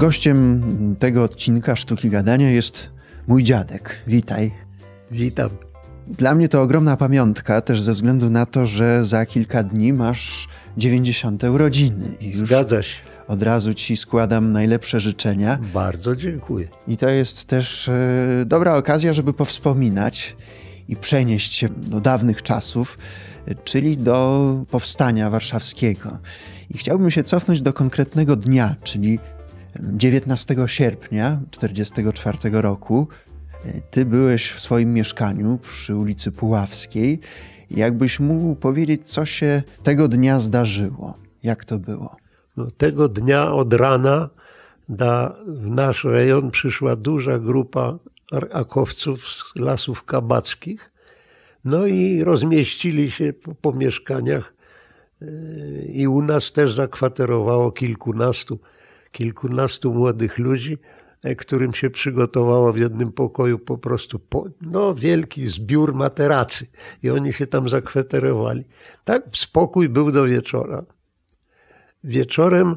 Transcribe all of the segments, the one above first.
Gościem tego odcinka Sztuki Gadania jest mój dziadek. Witaj. Witam. Dla mnie to ogromna pamiątka, też ze względu na to, że za kilka dni masz 90. urodziny. I Zgadza się. Od razu Ci składam najlepsze życzenia. Bardzo dziękuję. I to jest też e, dobra okazja, żeby powspominać i przenieść się do dawnych czasów, czyli do powstania warszawskiego. I chciałbym się cofnąć do konkretnego dnia, czyli 19 sierpnia 1944 roku. Ty byłeś w swoim mieszkaniu przy ulicy Puławskiej. Jakbyś mógł powiedzieć, co się tego dnia zdarzyło? Jak to było? No, tego dnia od rana na, nasz rejon przyszła duża grupa akowców z lasów kabackich. No i rozmieścili się po, po mieszkaniach yy, i u nas też zakwaterowało kilkunastu, kilkunastu młodych ludzi, e, którym się przygotowało w jednym pokoju po prostu po, no, wielki zbiór materacy i oni się tam zakwaterowali. Tak spokój był do wieczora. Wieczorem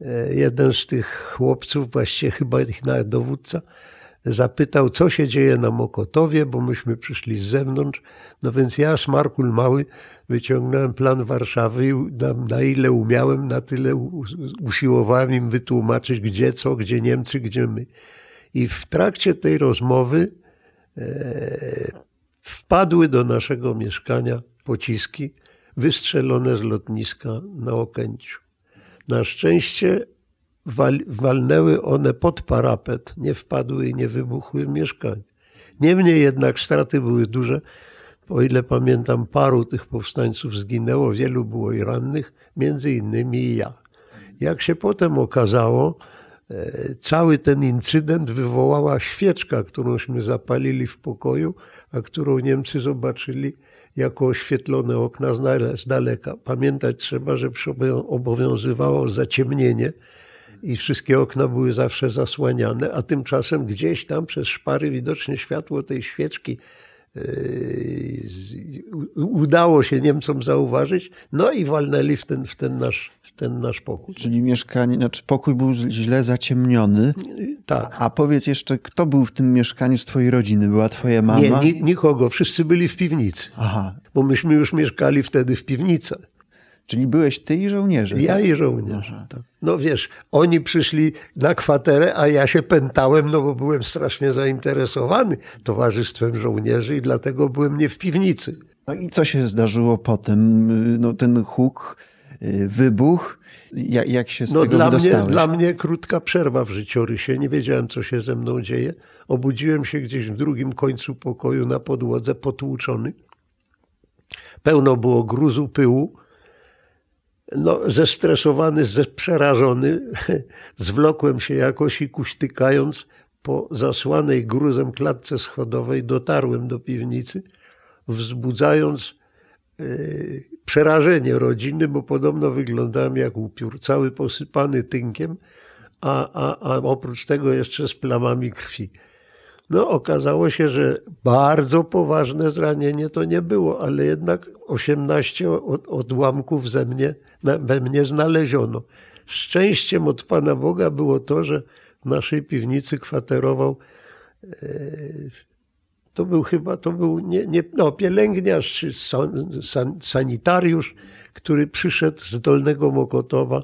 e, jeden z tych chłopców, właściwie chyba ich nawet dowódca, zapytał, co się dzieje na Mokotowie, bo myśmy przyszli z zewnątrz. No więc ja, Smarkul Mały, wyciągnąłem plan Warszawy i na, na ile umiałem, na tyle usiłowałem im wytłumaczyć, gdzie co, gdzie Niemcy, gdzie my. I w trakcie tej rozmowy e, wpadły do naszego mieszkania pociski wystrzelone z lotniska na Okęciu. Na szczęście wal, walnęły one pod parapet, nie wpadły i nie wybuchły w. Niemniej jednak straty były duże. O ile pamiętam, paru tych powstańców zginęło, wielu było i rannych, między innymi ja. Jak się potem okazało, e, cały ten incydent wywołała świeczka, którąśmy zapalili w pokoju, a którą Niemcy zobaczyli jako oświetlone okna z daleka. Pamiętać trzeba, że obowiązywało zaciemnienie i wszystkie okna były zawsze zasłaniane, a tymczasem gdzieś tam przez szpary widocznie światło tej świeczki yy, udało się Niemcom zauważyć, no i walnęli w ten, w ten, nasz, w ten nasz pokój. Czyli mieszkanie, znaczy pokój był źle zaciemniony. Tak. A powiedz jeszcze, kto był w tym mieszkaniu z twojej rodziny? Była twoja mama? Nie, nikogo. Wszyscy byli w piwnicy. Aha. Bo myśmy już mieszkali wtedy w piwnicy. Czyli byłeś ty i żołnierze? Ja tak? i żołnierze. Tak. No wiesz, oni przyszli na kwaterę, a ja się pętałem, no bo byłem strasznie zainteresowany towarzystwem żołnierzy i dlatego byłem nie w piwnicy. No i co się zdarzyło potem? No ten huk, y, wybuch, jak, jak się z no tego dla wydostałeś? Mnie, dla mnie krótka przerwa w życiorysie, nie wiedziałem co się ze mną dzieje. Obudziłem się gdzieś w drugim końcu pokoju na podłodze, potłuczony. Pełno było gruzu, pyłu no, zestresowany, przerażony, zwlokłem się jakoś i kuśtykając po zasłanej gruzem klatce schodowej dotarłem do piwnicy, wzbudzając yy, przerażenie rodziny, bo podobno wyglądałem jak upiór, cały posypany tynkiem, a, a, a oprócz tego jeszcze z plamami krwi. No, okazało się, że bardzo poważne zranienie to nie było, ale jednak 18 odłamków ze mnie, we mnie znaleziono. Szczęściem od Pana Boga było to, że w naszej piwnicy kwaterował e, to był chyba, to był nie, nie, no, pielęgniarz czy san, san, sanitariusz, który przyszedł z Dolnego Mokotowa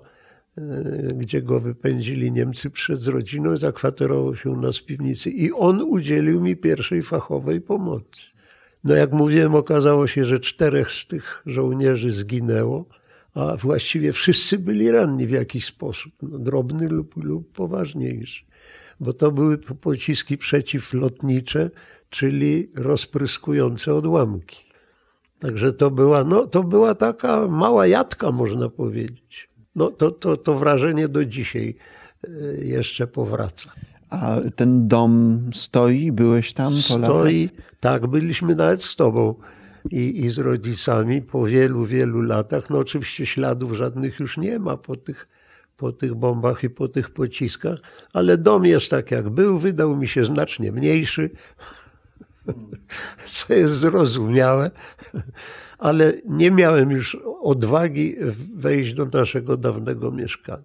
gdzie go wypędzili Niemcy przed rodziną, zakwaterował się u nas w piwnicy i on udzielił mi pierwszej fachowej pomocy. No jak mówiłem, okazało się, że czterech z tych żołnierzy zginęło, a właściwie wszyscy byli ranni w jakiś sposób, no, drobny lub, lub poważniejszy. Bo to były pociski przeciwlotnicze, czyli rozpryskujące odłamki. Także to była, no, to była taka mała jadka, można powiedzieć no to, to, to wrażenie do dzisiaj e, jeszcze powraca. A ten dom stoi? Byłeś tam po Stoi, tak, byliśmy nawet z tobą i, i z rodzicami po wielu, wielu latach. No oczywiście śladów żadnych już nie ma po tych, po tych bombach i po tych pociskach, ale dom jest tak jak był, wydał mi się znacznie mniejszy. co jest zrozumiałe, ale nie miałem już odwagi wejść do naszego dawnego mieszkania.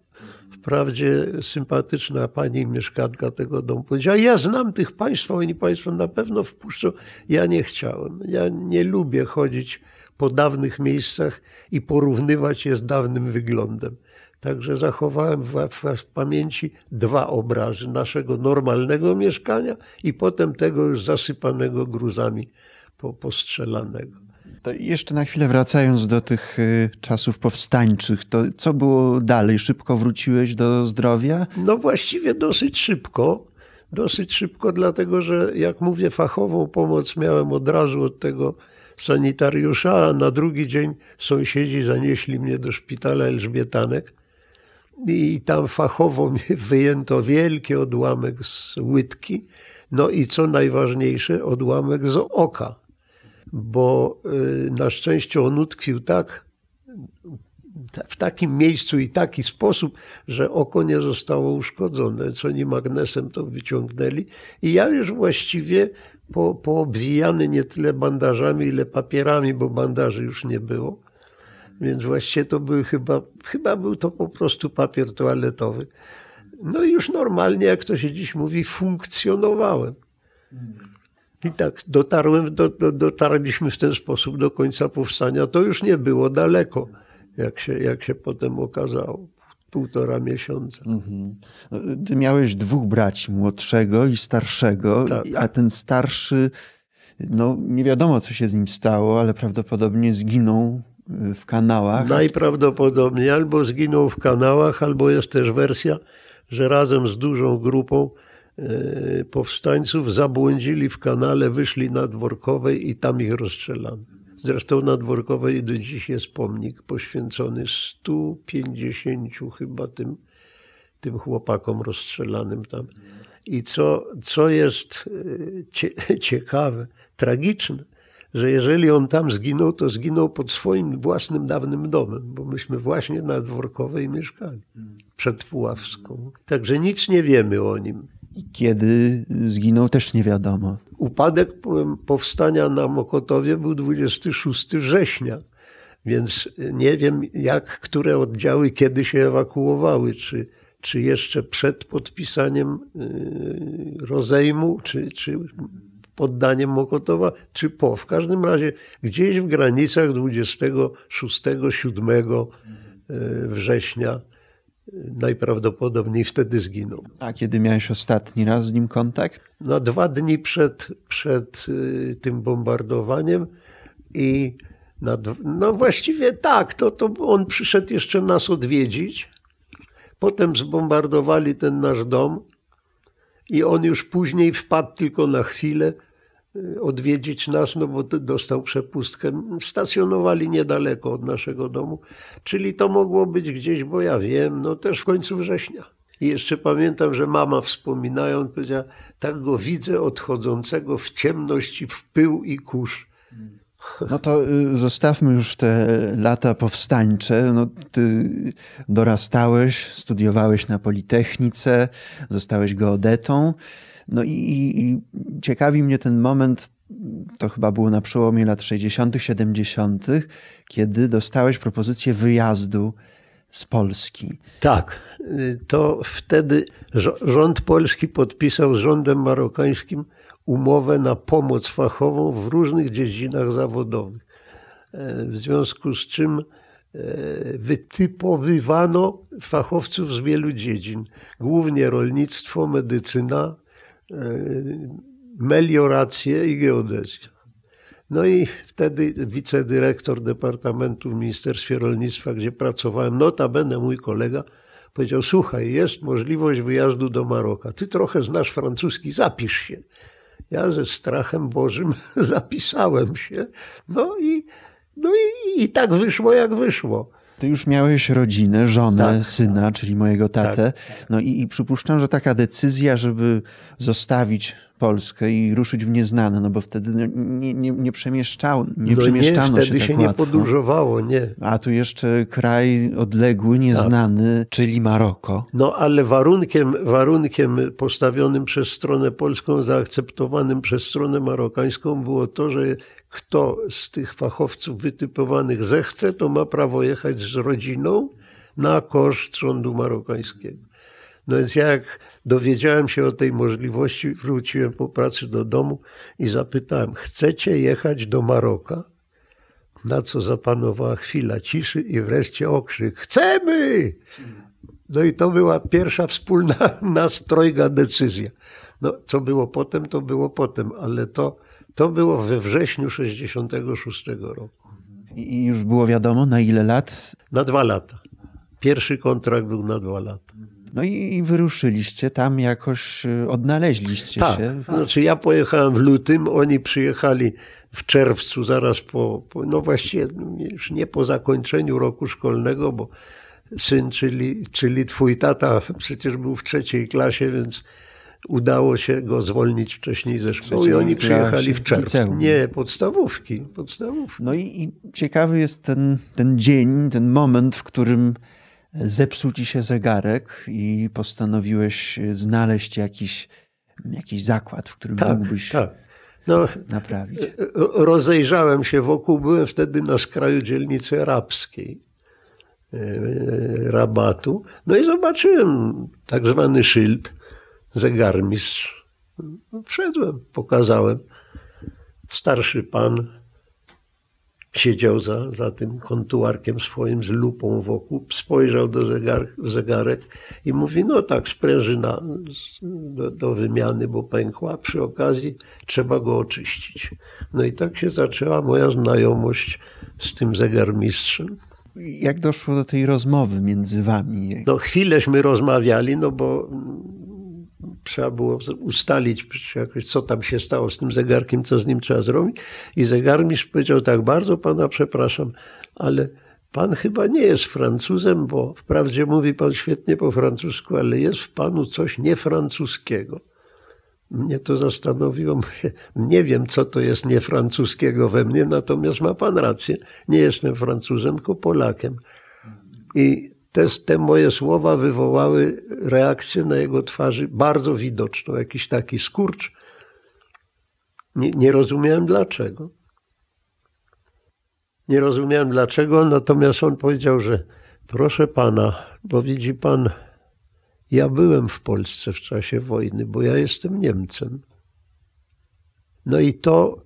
Wprawdzie sympatyczna pani mieszkanka tego domu powiedziała, ja znam tych państwa, oni państwo na pewno wpuszczą. Ja nie chciałem. Ja nie lubię chodzić po dawnych miejscach i porównywać je z dawnym wyglądem. Także zachowałem w, w, w, pamięci dwa obrazy naszego normalnego mieszkania i potem tego już zasypanego gruzami po, postrzelanego. To jeszcze na chwilę wracając do tych y, czasów powstańczych, to co było dalej? Szybko wróciłeś do zdrowia? No właściwie dosyć szybko. Dosyć szybko, dlatego że jak mówię, fachową pomoc miałem od razu od tego sanitariusza, a na drugi dzień sąsiedzi zanieśli mnie do szpitala Elżbietanek i tam fachowo mi wyjęto wielki odłamek z łydki, no i co najważniejsze, odłamek z oka, bo y, na szczęście on utkwił tak, w takim miejscu i taki sposób, że oko nie zostało uszkodzone, co oni magnesem to wyciągnęli i ja już właściwie po, poobwijany nie tyle bandażami, ile papierami, bo bandaży już nie było, więc właściwie to były chyba, chyba był to po prostu papier toaletowy. No i już normalnie, jak to się dziś mówi, funkcjonowałem. I tak dotarłem, do, do, dotarliśmy w ten sposób do końca powstania. To już nie było daleko, jak się, jak się potem okazało. Półtora miesiąca. Mhm. Ty miałeś dwóch braci, młodszego i starszego, tak. a ten starszy, no nie wiadomo co się z nim stało, ale prawdopodobnie zginął w kanałach. Najprawdopodobniej albo zginął w kanałach, albo jest też wersja, że razem z dużą grupą powstańców zabłądzili w kanale, wyszli na Dworkowej i tam ich rozstrzelano. Zresztą na Dworkowej do dziś jest pomnik poświęcony 150 chyba tym, tym chłopakom rozstrzelanym tam. I co, co jest e, ciekawe, tragiczne, że jeżeli on tam zginął, to zginął pod swoim własnym dawnym domem, bo myśmy właśnie na Dworkowej mieszkali, przed Puławską. Także nic nie wiemy o nim. Kiedy zginął, też nie wiadomo. Upadek powstania na Mokotowie był 26 września, więc nie wiem, jak które oddziały kiedy się ewakuowały, czy, czy jeszcze przed podpisaniem y, rozejmu, czy, czy poddaniem Mokotowa, czy po. W każdym razie gdzieś w granicach 26-7 e, września najprawdopodobniej wtedy zginął. A kiedy miałeś ostatni raz z nim kontakt? Na dwa dni przed, przed e, tym bombardowaniem i na, no właściwie tak, to, to on przyszedł jeszcze nas odwiedzić. Potem zbombardowali ten nasz dom i on już później wpadł tylko na chwilę odwiedzić nas, no bo dostał przepustkę. Stacjonowali niedaleko od naszego domu, czyli to mogło być gdzieś, bo ja wiem, no też w końcu września. I jeszcze pamiętam, że mama wspominając powiedziała, tak go widzę odchodzącego w ciemności, w pył i kurz. No to y, zostawmy już te lata powstańcze. No, ty dorastałeś, studiowałeś na Politechnice, zostałeś geodetą. No i, i, ciekawi mnie ten moment, to chyba było na przełomie lat 60., 70., kiedy dostałeś propozycję wyjazdu z Polski. Tak, to wtedy rząd polski podpisał z rządem marokańskim umowę na pomoc fachową w różnych dziedzinach zawodowych. E, w związku z czym e, wytypowywano fachowców z wielu dziedzin, głównie rolnictwo, medycyna, meliorację i geodezję. No i wtedy wicedyrektor Departamentu w Ministerstwie Rolnictwa, gdzie pracowałem, notabene mój kolega, powiedział, słuchaj, jest możliwość wyjazdu do Maroka. Ty trochę znasz francuski, zapisz się. Ja ze strachem Bożym zapisałem się. No i, no i, i tak wyszło, jak wyszło. Ty już miałeś rodzinę, żonę, tak. syna, czyli mojego tatę. Tak. No i, i przypuszczam, że taka decyzja, żeby zostawić Polskę i ruszyć w nieznane, no bo wtedy no, nie, nie, nie, przemieszczał, nie no przemieszczano nie, wtedy się, się tak nie podróżowało, nie. A tu jeszcze kraj odległy, nieznany, tak. czyli Maroko. No ale warunkiem, warunkiem postawionym przez stronę polską, zaakceptowanym przez stronę marokańską było to, że kto z tych fachowców wytypowanych zechce, to ma prawo jechać z rodziną na koszt rządu marokańskiego. No więc jak dowiedziałem się o tej możliwości, wróciłem po pracy do domu i zapytałem, chcecie jechać do Maroka? Na co zapanowała chwila ciszy i wreszcie okrzyk, chcemy! No i to była pierwsza wspólna nastrojga decyzja. No, co było potem, to było potem, ale to, to było we wrześniu 66 roku. I już było wiadomo, na ile lat? Na dwa lata. Pierwszy kontrakt był na dwa lata. No i wyruszyliście tam jakoś, y, odnaleźliście tak. się. Znaczy ja pojechałem w lutym, oni przyjechali w czerwcu, zaraz po, po, no właściwie już nie po zakończeniu roku szkolnego, bo syn, czyli, czyli twój tata przecież był w trzeciej klasie, więc udało się go zwolnić wcześniej ze szkoły i oni przyjechali w czerwcu. Nie, podstawówki, podstawówki. No i, i ciekawy jest ten, ten dzień, ten moment, w którym zepsuł ci się zegarek i postanowiłeś znaleźć jakiś, jakiś zakład, w którym tak, mógłbyś tak. No, naprawić. Rozejrzałem się wokół, byłem wtedy na skraju dzielnicy arabskiej, e, rabatu. No i zobaczyłem tak zwany szyld, zegarmistrz. Wszedłem, pokazałem. Starszy pan siedział za, za tym kontuarkiem swoim z lupą wokół, spojrzał do zegar, zegarek i mówi, no tak, sprężyna do, do wymiany, bo pękła, przy okazji trzeba go oczyścić. No i tak się zaczęła moja znajomość z tym zegarmistrzem. Jak doszło do tej rozmowy między wami? No chwileśmy rozmawiali, no bo trzeba było ustalić jakoś, co tam się stało z tym zegarkiem, co z nim trzeba zrobić. I zegarmistrz powiedział tak, bardzo pana przepraszam, ale pan chyba nie jest Francuzem, bo wprawdzie mówi pan świetnie po francusku, ale jest w panu coś niefrancuskiego. Mnie to zastanowiło. Nie wiem, co to jest niefrancuskiego we mnie, natomiast ma pan rację. Nie jestem Francuzem, tylko Polakiem. I te, te moje słowa wywołały reakcję na jego twarzy bardzo widoczną, jakiś taki skurcz. Nie, nie rozumiałem dlaczego. Nie rozumiałem dlaczego, natomiast on powiedział, że proszę pana, bo widzi pan, ja byłem w Polsce w czasie wojny, bo ja jestem Niemcem. No i to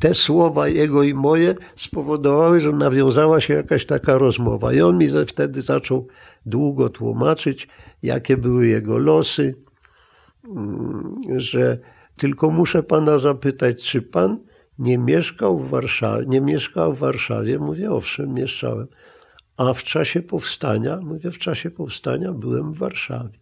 te słowa jego i moje spowodowały, że nawiązała się jakaś taka rozmowa. I on mi wtedy zaczął długo tłumaczyć, jakie były jego losy, mm, że tylko muszę pana zapytać, czy pan nie mieszkał w Warszawie? Nie mieszkał w Warszawie? Mówię, owszem, mieszkałem. A w czasie powstania? Mówię, w czasie powstania byłem w Warszawie.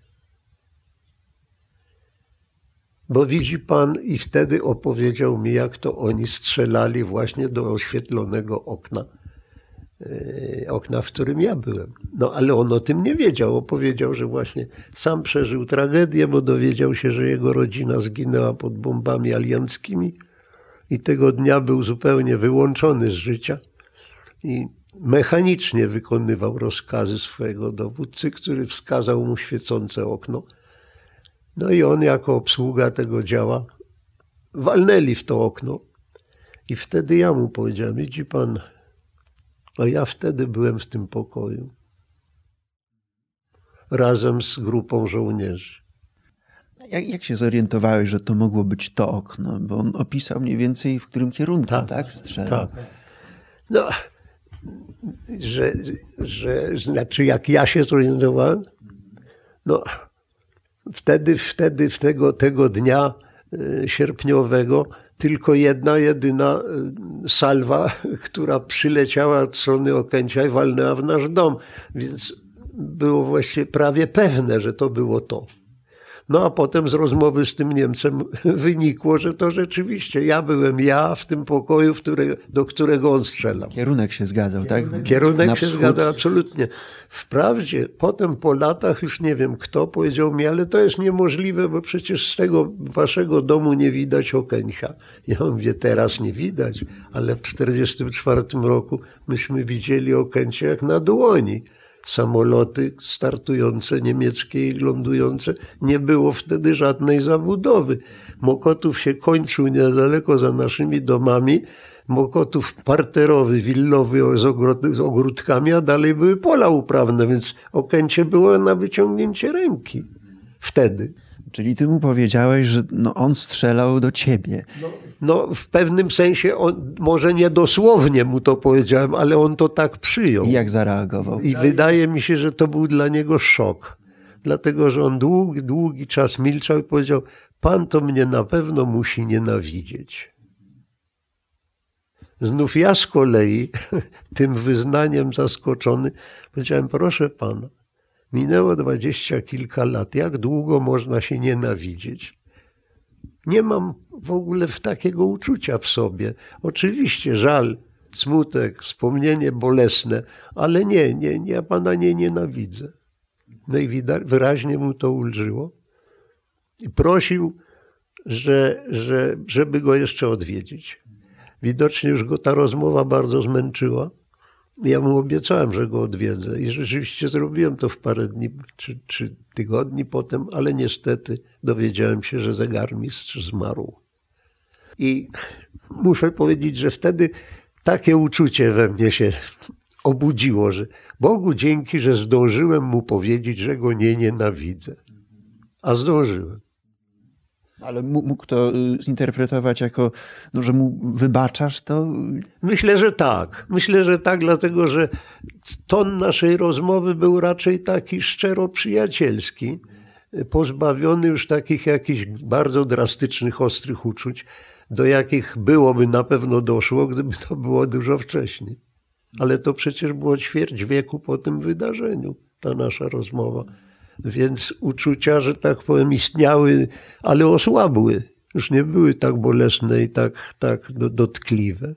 Bo widzi pan, i wtedy opowiedział mi, jak to oni strzelali właśnie do oświetlonego okna, e, okna, w którym ja byłem. No ale on o tym nie wiedział. Opowiedział, że właśnie sam przeżył tragedię, bo dowiedział się, że jego rodzina zginęła pod bombami alianckimi i tego dnia był zupełnie wyłączony z życia i mechanicznie wykonywał rozkazy swojego dowódcy, który wskazał mu świecące okno no i on jako obsługa tego działa walnęli w to okno. I wtedy ja mu powiedziałem, widzi pan, a ja wtedy byłem w tym pokoju. Razem z grupą żołnierzy. Jak, jak się zorientowałeś, że to mogło być to okno? Bo on opisał mniej więcej w którym kierunku, tak? tak. Tak. No, że, że, znaczy jak ja się zorientowałem? No, Wtedy, wtedy tego, tego dnia e, sierpniowego tylko jedna, jedyna e, salwa, która przyleciała od strony Okęcia i walnęła w nasz dom. Więc było właściwie prawie pewne, że to było to. No a potem z rozmowy z tym Niemcem wynikło, że to rzeczywiście ja byłem ja w tym pokoju, w które, do którego on strzelał. Kierunek się zgadzał, tak? Kierunek Na się wschód. zgadzał, absolutnie. Wprawdzie potem po latach już nie wiem kto powiedział mi, ale to jest niemożliwe, bo przecież z tego waszego domu nie widać Okęcia. Ja mówię, teraz nie widać, ale w 1944 roku myśmy widzieli Okęcie jak na dłoni samoloty startujące niemieckie i lądujące. Nie było wtedy żadnej zabudowy. Mokotów się kończył niedaleko za naszymi domami. Mokotów parterowy, willowy z, z ogródkami, a dalej były pola uprawne, więc Okęcie było na wyciągnięcie ręki. Wtedy. Czyli ty mu powiedziałeś, że no on strzelał do ciebie. No, no w pewnym sensie, on, może nie dosłownie mu to powiedziałem, ale on to tak przyjął. I jak zareagował? I wydaje mi się, że to był dla niego szok. Dlatego, że on długi, długi czas milczał i powiedział, pan to mnie na pewno musi nienawidzieć. Znów ja z kolei, tym wyznaniem zaskoczony, powiedziałem, proszę pana, Minęło dwadzieścia kilka lat. Jak długo można się nienawidzieć? Nie mam w ogóle takiego uczucia w sobie. Oczywiście żal, smutek, wspomnienie bolesne, ale nie, nie, nie ja pana nie nienawidzę. No i wyraźnie mu to ulżyło. I prosił, że, że, żeby go jeszcze odwiedzić. Widocznie już go ta rozmowa bardzo zmęczyła. Ja mu obiecałem, że go odwiedzę i rzeczywiście zrobiłem to w parę dni czy, czy tygodni potem, ale niestety dowiedziałem się, że zegarmistrz zmarł. I muszę powiedzieć, że wtedy takie uczucie we mnie się obudziło, że Bogu dzięki, że zdążyłem mu powiedzieć, że go nie nienawidzę. A zdążyłem. Ale mógł to y, zinterpretować jako, no, że mu wybaczasz to? Myślę, że tak. Myślę, że tak, dlatego że ton naszej rozmowy był raczej taki szczero przyjacielski, pozbawiony już takich jakichś bardzo drastycznych, ostrych uczuć, do jakich byłoby na pewno doszło, gdyby to było dużo wcześniej. Ale to przecież było ćwierć wieku po tym wydarzeniu, ta nasza rozmowa więc uczucia, że tak powiem, istniały, ale osłabły. Już nie były tak bolesne i tak, tak dotkliwe.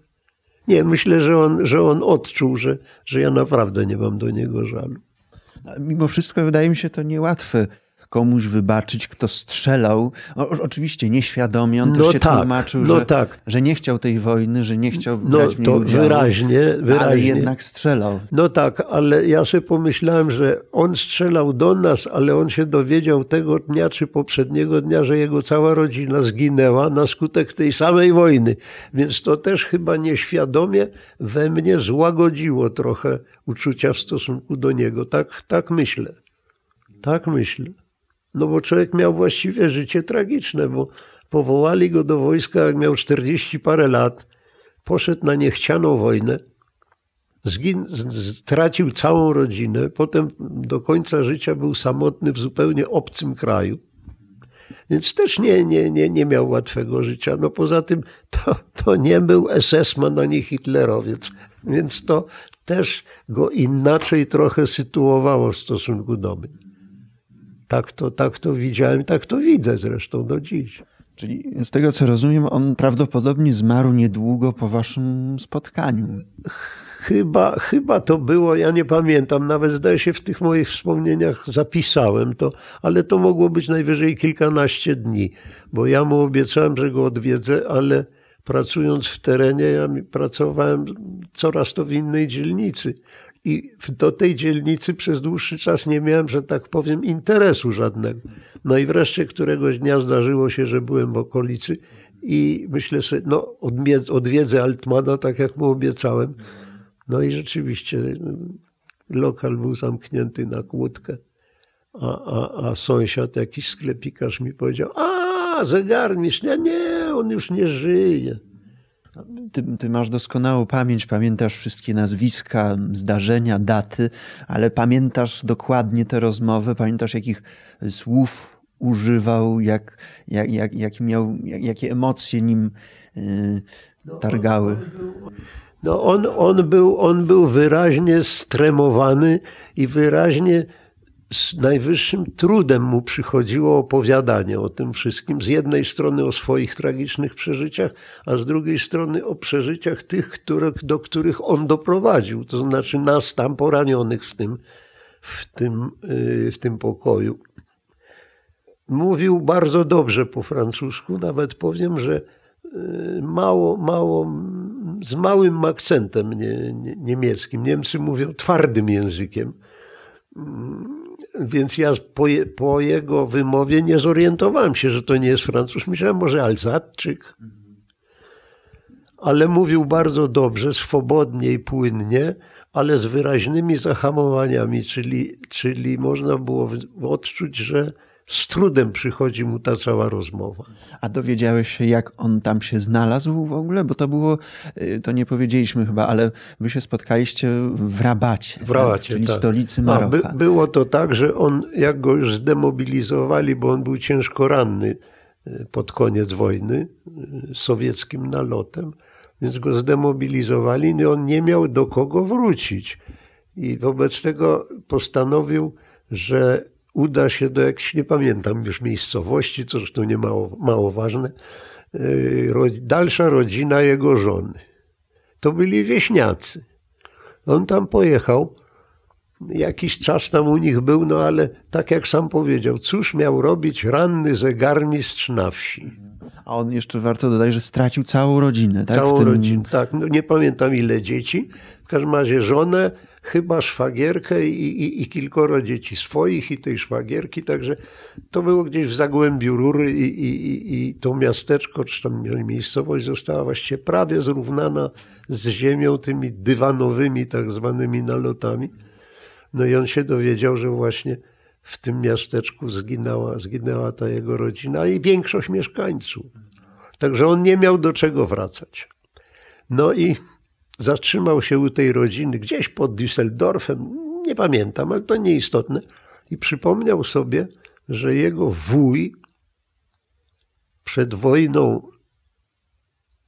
Nie, myślę, że on, że on odczuł, że, że ja naprawdę nie mam do niego żalu. Mimo wszystko wydaje mi się to niełatwe komuś wybaczyć, kto strzelał. O, oczywiście nieświadomie, on no też się tak, tłumaczył, no że, tak. że nie chciał tej wojny, że nie chciał no, brać to udziału, wyraźnie, wyraźnie. Ale jednak strzelał. No tak, ale ja sobie pomyślałem, że on strzelał do nas, ale on się dowiedział tego dnia czy poprzedniego dnia, że jego cała rodzina zginęła na skutek tej samej wojny. Więc to też chyba nieświadomie we mnie złagodziło trochę uczucia w stosunku do niego. Tak, tak myślę. Tak myślę. No bo człowiek miał właściwie życie tragiczne, bo powołali go do wojska, jak miał 40 parę lat, poszedł na niechcianą wojnę, zgin, stracił całą rodzinę, potem do końca życia był samotny w zupełnie obcym kraju. Więc też nie, nie, nie, nie miał łatwego życia. No poza tym to, to nie był SS-man ani hitlerowiec, więc to też go inaczej trochę sytuowało w stosunku do mnie. Tak to, tak to widziałem, tak to widzę zresztą do dziś. Czyli z tego co rozumiem, on prawdopodobnie zmarł niedługo po waszym spotkaniu. Chyba, chyba to było, ja nie pamiętam, nawet zdaje się w tych moich wspomnieniach zapisałem to, ale to mogło być najwyżej kilkanaście dni, bo ja mu obiecałem, że go odwiedzę, ale pracując w terenie, ja pracowałem coraz to w innej dzielnicy. I do tej dzielnicy przez dłuższy czas nie miałem, że tak powiem, interesu żadnego. No i wreszcie któregoś dnia zdarzyło się, że byłem w okolicy i myślę sobie, no odwiedzę Altmana, tak jak mu obiecałem. No i rzeczywiście lokal był zamknięty na kłódkę, a, a, a sąsiad, jakiś sklepikarz mi powiedział, a zegarmistrz, nie, nie, on już nie żyje. Ty, ty, masz doskonałą pamięć, pamiętasz wszystkie nazwiska, zdarzenia, daty, ale pamiętasz dokładnie te rozmowy, pamiętasz jakich słów używał, jak, jak, jak, jak miał, jak, jakie emocje nim yy, targały. No on, on, był, on był wyraźnie stremowany i wyraźnie z najwyższym trudem mu przychodziło opowiadanie o tym wszystkim. Z jednej strony o swoich tragicznych przeżyciach, a z drugiej strony o przeżyciach tych, których, do których on doprowadził. To znaczy nas tam poranionych w tym, w tym, y, w tym pokoju. Mówił bardzo dobrze po francusku, nawet powiem, że y, mało, mało, z małym akcentem nie, nie, niemieckim. Niemcy mówią twardym językiem więc ja po, je, po, jego wymowie nie zorientowałem się, że to nie jest Francuz. Myślałem, może Alzatczyk. Ale mówił bardzo dobrze, swobodnie i płynnie, ale z wyraźnymi zahamowaniami, czyli, czyli można było odczuć, że z trudem przychodzi mu ta cała rozmowa. A dowiedziałeś się, jak on tam się znalazł w ogóle? Bo to było, y, to nie powiedzieliśmy chyba, ale wy się spotkaliście w Rabacie. W Rabacie, tak? czyli tak. stolicy Maroka. by, było to tak, że on, jak go już zdemobilizowali, bo on był ciężko ranny y, pod koniec wojny y, sowieckim nalotem, więc go zdemobilizowali i on nie miał do kogo wrócić. I wobec tego postanowił, że uda się do jakiejś, nie pamiętam już miejscowości, co zresztą nie mało, mało ważne, yy, dalsza rodzina jego żony. To byli wieśniacy. On tam pojechał, jakiś czas tam u nich był, no ale tak jak sam powiedział, cóż miał robić ranny zegarmistrz na wsi. A on jeszcze warto dodać, że stracił całą rodzinę, tak? Całą tym... rodzinę, tak. No nie pamiętam ile dzieci. W każdym razie żonę, chyba szwagierkę i, i, i, kilkoro dzieci swoich i tej szwagierki, także to było gdzieś w Zagłębiu Rury i, i, i to miasteczko, czy tam miejscowość została właściwie prawie zrównana z ziemią tymi dywanowymi tak zwanymi nalotami. No i on się dowiedział, że właśnie w tym miasteczku zginęła, zginęła ta jego rodzina i większość mieszkańców. Także on nie miał do czego wracać. No i zatrzymał się u tej rodziny gdzieś pod Düsseldorfem, nie pamiętam, ale to nieistotne, i przypomniał sobie, że jego wuj przed wojną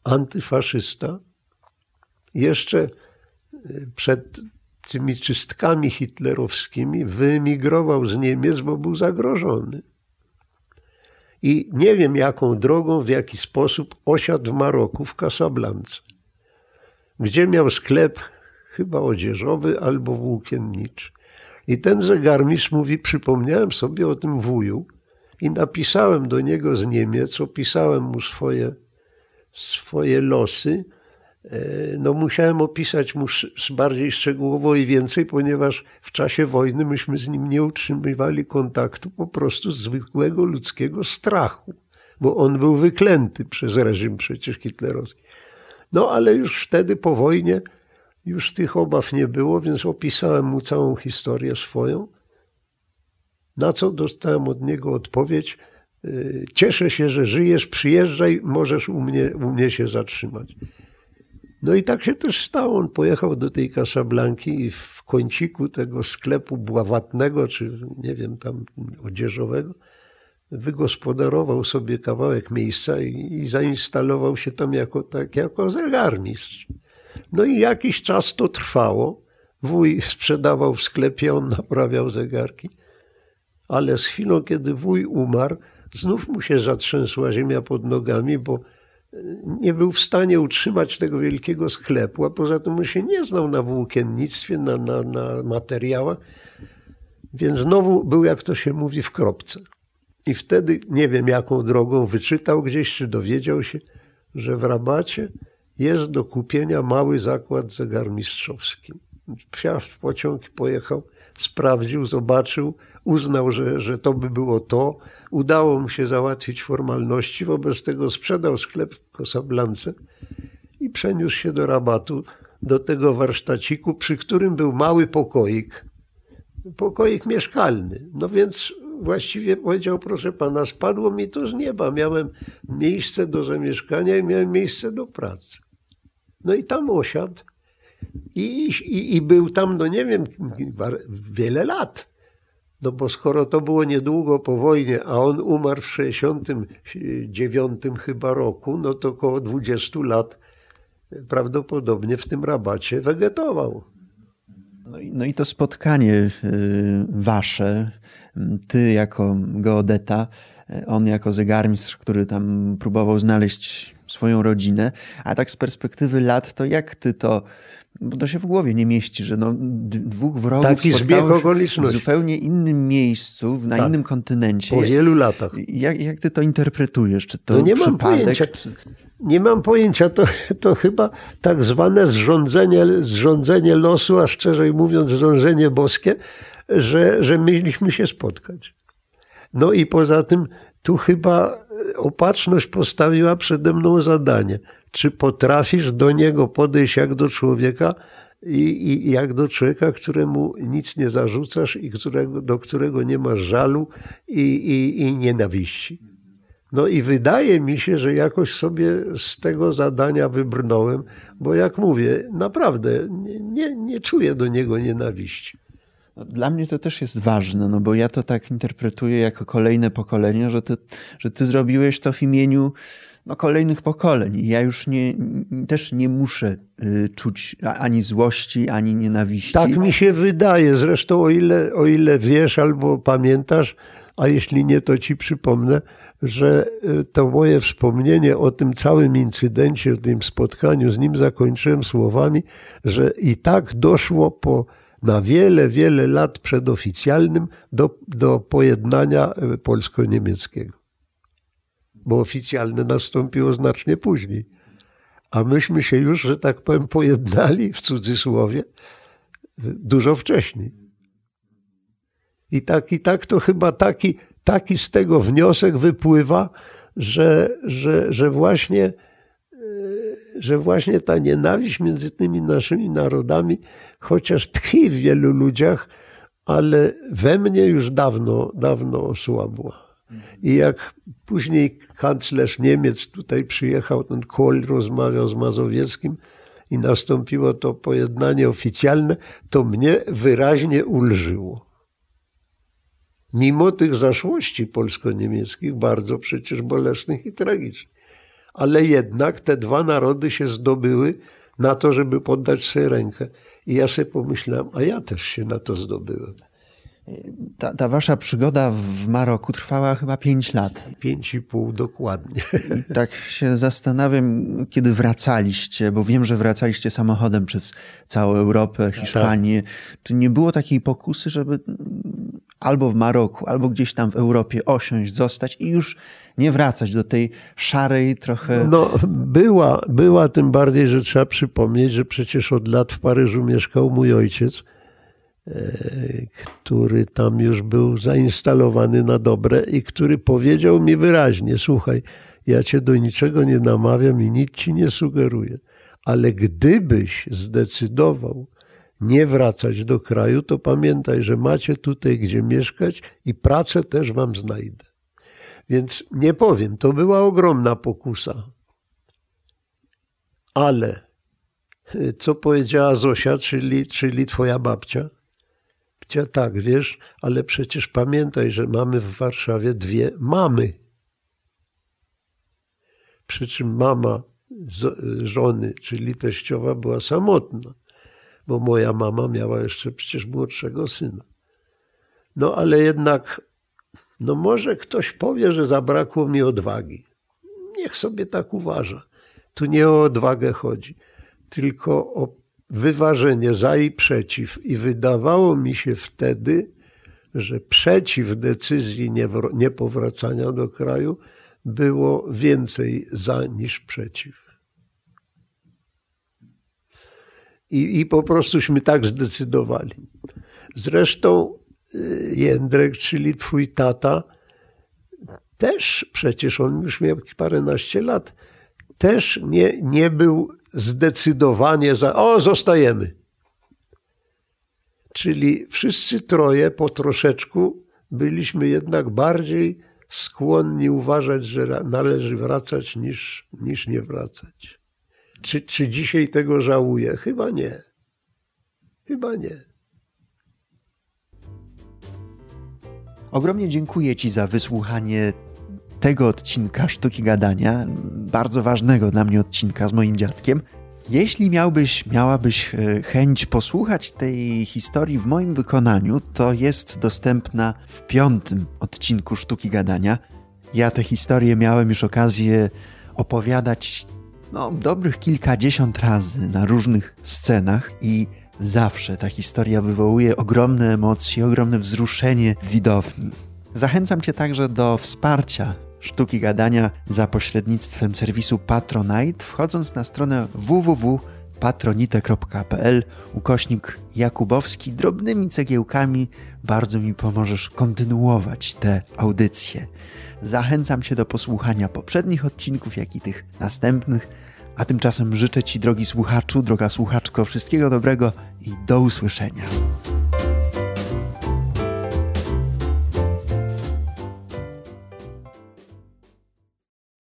antyfaszysta, jeszcze y, przed tymi czystkami hitlerowskimi wyemigrował z Niemiec, bo był zagrożony. I nie wiem jaką drogą, w jaki sposób osiadł w Maroku, w Casablance gdzie miał sklep chyba odzieżowy albo włókienniczy. I ten zegarmistrz mówi, przypomniałem sobie o tym wuju i napisałem do niego z Niemiec, opisałem mu swoje, swoje losy. E, no musiałem opisać mu bardziej szczegółowo i więcej, ponieważ w czasie wojny myśmy z nim nie utrzymywali kontaktu po prostu z zwykłego ludzkiego strachu, bo on był wyklęty przez reżim przecież hitlerowski. No ale już wtedy po wojnie już tych obaw nie było, więc opisałem mu całą historię swoją. Na co dostałem od niego odpowiedź: y, Cieszę się, że żyjesz, przyjeżdżaj, możesz u mnie, u mnie się zatrzymać. No i tak się też stało. On pojechał do tej Casablanki i w kąciku tego sklepu bławatnego, czy nie wiem, tam odzieżowego, wygospodarował sobie kawałek miejsca i, i zainstalował się tam jako, tak, jako zegarmistrz. No i jakiś czas to trwało. Wuj sprzedawał w sklepie, on naprawiał zegarki. Ale z chwilą, kiedy wuj umarł, znów mu się zatrzęsła ziemia pod nogami, bo nie był w stanie utrzymać tego wielkiego sklepu, a poza tym on się nie znał na włókiennictwie, na, na, na materiałach, więc znowu był, jak to się mówi, w kropce. I wtedy nie wiem jaką drogą wyczytał gdzieś, czy dowiedział się, że w Rabacie jest do kupienia mały zakład zegarmistrzowski. Wsiadł w pociąg pojechał, sprawdził, zobaczył, uznał, że, że to by było to. Udało mu się załatwić formalności, wobec tego sprzedał sklep w Kosablance i przeniósł się do rabatu, do tego warsztaciku, przy którym był mały pokoik, pokoik mieszkalny. No więc właściwie powiedział, proszę pana, spadło mi to z nieba. Miałem miejsce do zamieszkania i miałem miejsce do pracy. No i tam osiadł i, i, i był tam, no nie wiem, wiele lat. No bo skoro to było niedługo po wojnie, a on umarł w 69 chyba roku, no to około 20 lat prawdopodobnie w tym rabacie wegetował. No i, no i to spotkanie y, wasze, ty jako geodeta, on jako zegarmistrz, który tam próbował znaleźć swoją rodzinę, a tak z perspektywy lat, to jak ty to bo to się w głowie nie mieści, że no, dwóch wrogów Taki zbieg okoliczności. w zupełnie innym miejscu, na tak. innym kontynencie. Po wielu latach. Jak, jak ty to interpretujesz? Czy to no nie przypadek? Mam pojęcia. Nie mam pojęcia, to, to chyba tak zwane zrządzenie, zrządzenie losu, a szczerze mówiąc zrządzenie boskie, że, że mieliśmy się spotkać. No i poza tym tu chyba opatrzność postawiła przede mną zadanie – czy potrafisz do niego podejść jak do człowieka i, i jak do człowieka, któremu nic nie zarzucasz i którego, do którego nie masz żalu i, i, i nienawiści. No i wydaje mi się, że jakoś sobie z tego zadania wybrnąłem, bo jak mówię, naprawdę nie, nie, nie czuję do niego nienawiści. Dla mnie to też jest ważne, no bo ja to tak interpretuję jako kolejne pokolenie, że ty, że ty zrobiłeś to w imieniu no, kolejnych pokoleń. Ja już nie, też nie muszę y, czuć ani złości, ani nienawiści. Tak mi się wydaje. Zresztą o ile, o ile wiesz albo pamiętasz, a jeśli nie, to ci przypomnę, że y, to moje wspomnienie o tym całym incydencie, o tym spotkaniu z nim zakończyłem słowami, że i tak doszło po na wiele, wiele lat przedoficjalnym do, do pojednania y, polsko-niemieckiego bo oficjalne nastąpiło znacznie później. A myśmy się już, że tak powiem, pojednali w cudzysłowie dużo wcześniej. I tak, i tak to chyba taki, taki z tego wniosek wypływa, że, że, że, właśnie, e, że właśnie ta nienawiść między tymi naszymi narodami, chociaż tkwi w wielu ludziach, ale we mnie już dawno, dawno osłabła. I jak później kanclerz Niemiec tutaj przyjechał, ten Kohl rozmawiał z Mazowieckim i nastąpiło to pojednanie oficjalne, to mnie wyraźnie ulżyło. Mimo tych zaszłości polsko-niemieckich, bardzo przecież bolesnych i tragicznych. Ale jednak te dwa narody się zdobyły na to, żeby poddać sobie rękę. I ja sobie pomyślałem, a ja też się na to zdobyłem. Ta, ta, wasza przygoda w Maroku trwała chyba pięć lat. Pięć i pół dokładnie. I tak się zastanawiam, kiedy wracaliście, bo wiem, że wracaliście samochodem przez całą Europę, Hiszpanię. Tak. Czy nie było takiej pokusy, żeby albo w Maroku, albo gdzieś tam w Europie osiąść, zostać i już nie wracać do tej szarej trochę. No, była, była tym bardziej, że trzeba przypomnieć, że przecież od lat w Paryżu mieszkał mój ojciec który tam już był zainstalowany na dobre i który powiedział mi wyraźnie: Słuchaj, ja cię do niczego nie namawiam i nic ci nie sugeruję, ale gdybyś zdecydował nie wracać do kraju, to pamiętaj, że macie tutaj gdzie mieszkać i pracę też wam znajdę. Więc nie powiem, to była ogromna pokusa. Ale e, co powiedziała Zosia, czyli, czyli twoja babcia? Tak, wiesz, ale przecież pamiętaj, że mamy w Warszawie dwie mamy. Przy czym mama żony, czyli teściowa, była samotna, bo moja mama miała jeszcze przecież młodszego syna. No ale jednak, no może ktoś powie, że zabrakło mi odwagi. Niech sobie tak uważa. Tu nie o odwagę chodzi, tylko o wyważenie za i przeciw. I wydawało mi się wtedy, że przeciw decyzji niepowracania do kraju było więcej za niż przeciw. I, I po próżuśmy tak zdecydowali. Zresztą y, Jędrek, czyli twój tata, też przecież on już miał paręnaście lat, też nie, nie był zdecydowanie za, o, zostajemy. Czyli wszyscy troje po troszeczku byliśmy jednak bardziej skłonni uważać, że należy wracać niż, niż nie wracać. Czy, czy dzisiaj tego żałuję? Chyba nie. Chyba nie. Ogromnie dziękuję Ci za wysłuchanie tego odcinka Sztuki Gadania, bardzo ważnego dla mnie odcinka z moim dziadkiem. Jeśli miałbyś, miałabyś e, chęć posłuchać tej historii w moim wykonaniu, to jest dostępna w piątym odcinku Sztuki Gadania. Ja tę historię miałem już okazję opowiadać no, dobrych kilkadziesiąt razy na różnych scenach i zawsze ta historia wywołuje ogromne emocje, ogromne wzruszenie widowni. Zachęcam Cię także do wsparcia sztuki gadania za pośrednictwem serwisu Patronite, wchodząc na stronę www.patronite.pl ukośnik Jakubowski. Drobnymi cegiełkami bardzo mi pomożesz kontynuować te audycje. Zachęcam Cię do posłuchania poprzednich odcinków, jak i tych następnych. A tymczasem życzę Ci, drogi słuchaczu, droga słuchaczko, wszystkiego dobrego i do usłyszenia.